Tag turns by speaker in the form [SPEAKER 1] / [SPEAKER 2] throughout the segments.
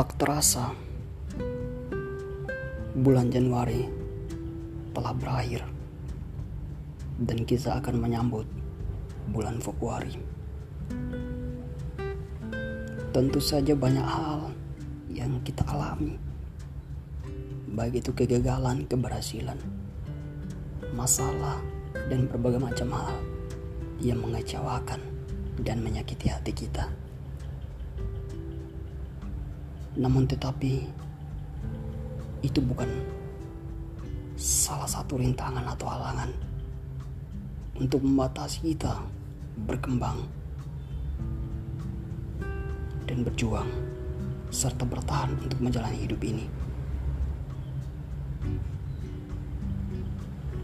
[SPEAKER 1] Tak terasa, bulan Januari telah berakhir, dan kita akan menyambut bulan Februari. Tentu saja, banyak hal yang kita alami, baik itu kegagalan, keberhasilan, masalah, dan berbagai macam hal yang mengecewakan dan menyakiti hati kita. Namun tetapi itu bukan salah satu rintangan atau halangan untuk membatasi kita berkembang dan berjuang serta bertahan untuk menjalani hidup ini.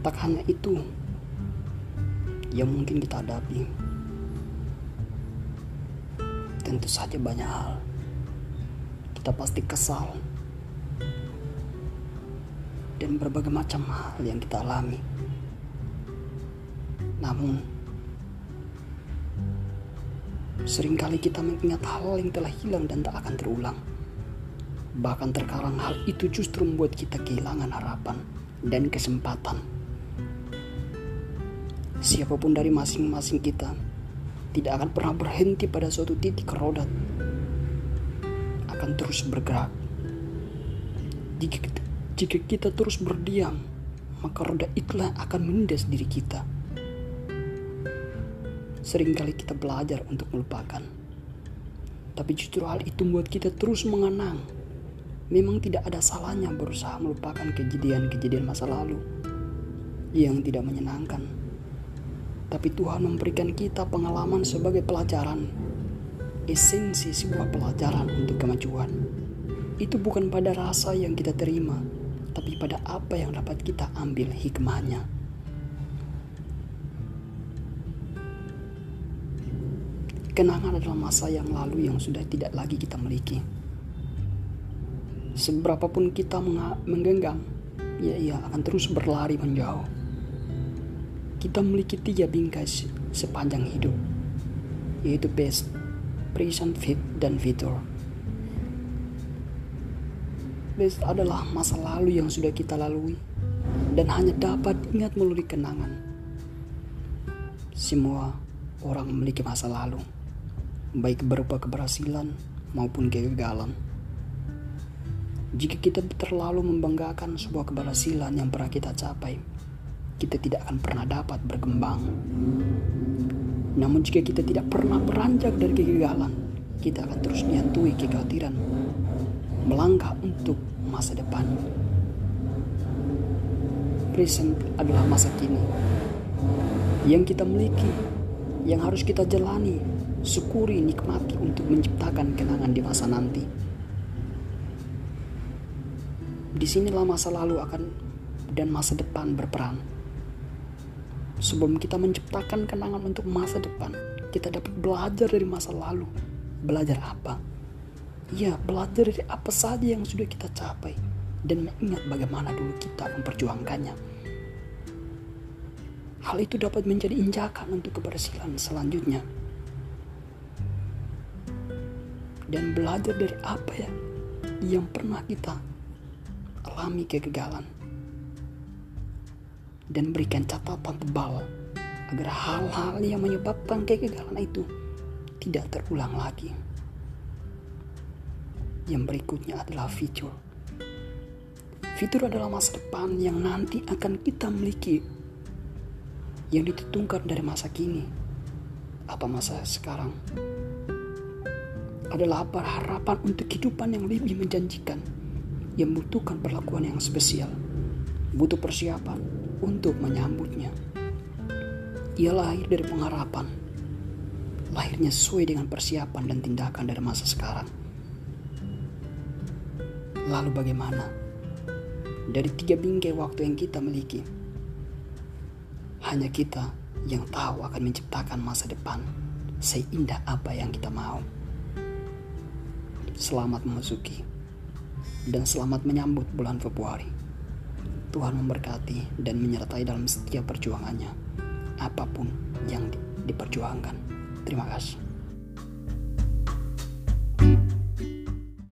[SPEAKER 1] Tak hanya itu yang mungkin kita hadapi. Tentu saja banyak hal kita pasti kesal dan berbagai macam hal yang kita alami. Namun, sering kali kita mengingat hal yang telah hilang dan tak akan terulang. Bahkan terkadang hal itu justru membuat kita kehilangan harapan dan kesempatan. Siapa pun dari masing-masing kita tidak akan pernah berhenti pada suatu titik roda akan terus bergerak. Jika kita, jika kita terus berdiam, maka roda itulah akan menindas diri kita. Seringkali kita belajar untuk melupakan. Tapi justru hal itu membuat kita terus mengenang. Memang tidak ada salahnya berusaha melupakan kejadian-kejadian masa lalu yang tidak menyenangkan. Tapi Tuhan memberikan kita pengalaman sebagai pelajaran esensi sebuah pelajaran untuk kemajuan. Itu bukan pada rasa yang kita terima, tapi pada apa yang dapat kita ambil hikmahnya. Kenangan adalah masa yang lalu yang sudah tidak lagi kita miliki. Seberapapun kita menggenggam, ya ia akan terus berlari menjauh. Kita memiliki tiga bingkai sepanjang hidup, yaitu best, present fit dan future. Best adalah masa lalu yang sudah kita lalui dan hanya dapat ingat melalui kenangan. Semua orang memiliki masa lalu, baik berupa keberhasilan maupun kegagalan. Jika kita terlalu membanggakan sebuah keberhasilan yang pernah kita capai, kita tidak akan pernah dapat berkembang. Namun jika kita tidak pernah beranjak dari kegagalan, kita akan terus dihantui kekhawatiran melangkah untuk masa depan. Present adalah masa kini yang kita miliki, yang harus kita jalani, syukuri, nikmati untuk menciptakan kenangan di masa nanti. Di sinilah masa lalu akan dan masa depan berperan Sebelum kita menciptakan kenangan untuk masa depan, kita dapat belajar dari masa lalu. Belajar apa? Ya, belajar dari apa saja yang sudah kita capai dan mengingat bagaimana dulu kita memperjuangkannya. Hal itu dapat menjadi injakan untuk keberhasilan selanjutnya. Dan belajar dari apa ya yang pernah kita alami kegagalan dan berikan catatan tebal agar hal-hal yang menyebabkan kegagalan itu tidak terulang lagi. Yang berikutnya adalah fitur. Fitur adalah masa depan yang nanti akan kita miliki yang ditentukan dari masa kini apa masa sekarang adalah apa harapan untuk kehidupan yang lebih menjanjikan yang membutuhkan perlakuan yang spesial butuh persiapan untuk menyambutnya. Ia lahir dari pengharapan. Lahirnya sesuai dengan persiapan dan tindakan dari masa sekarang. Lalu bagaimana? Dari tiga bingkai waktu yang kita miliki, hanya kita yang tahu akan menciptakan masa depan seindah apa yang kita mau. Selamat memasuki dan selamat menyambut bulan Februari. Tuhan memberkati dan menyertai dalam setiap perjuangannya, apa pun yang diperjuangkan. Terima kasih.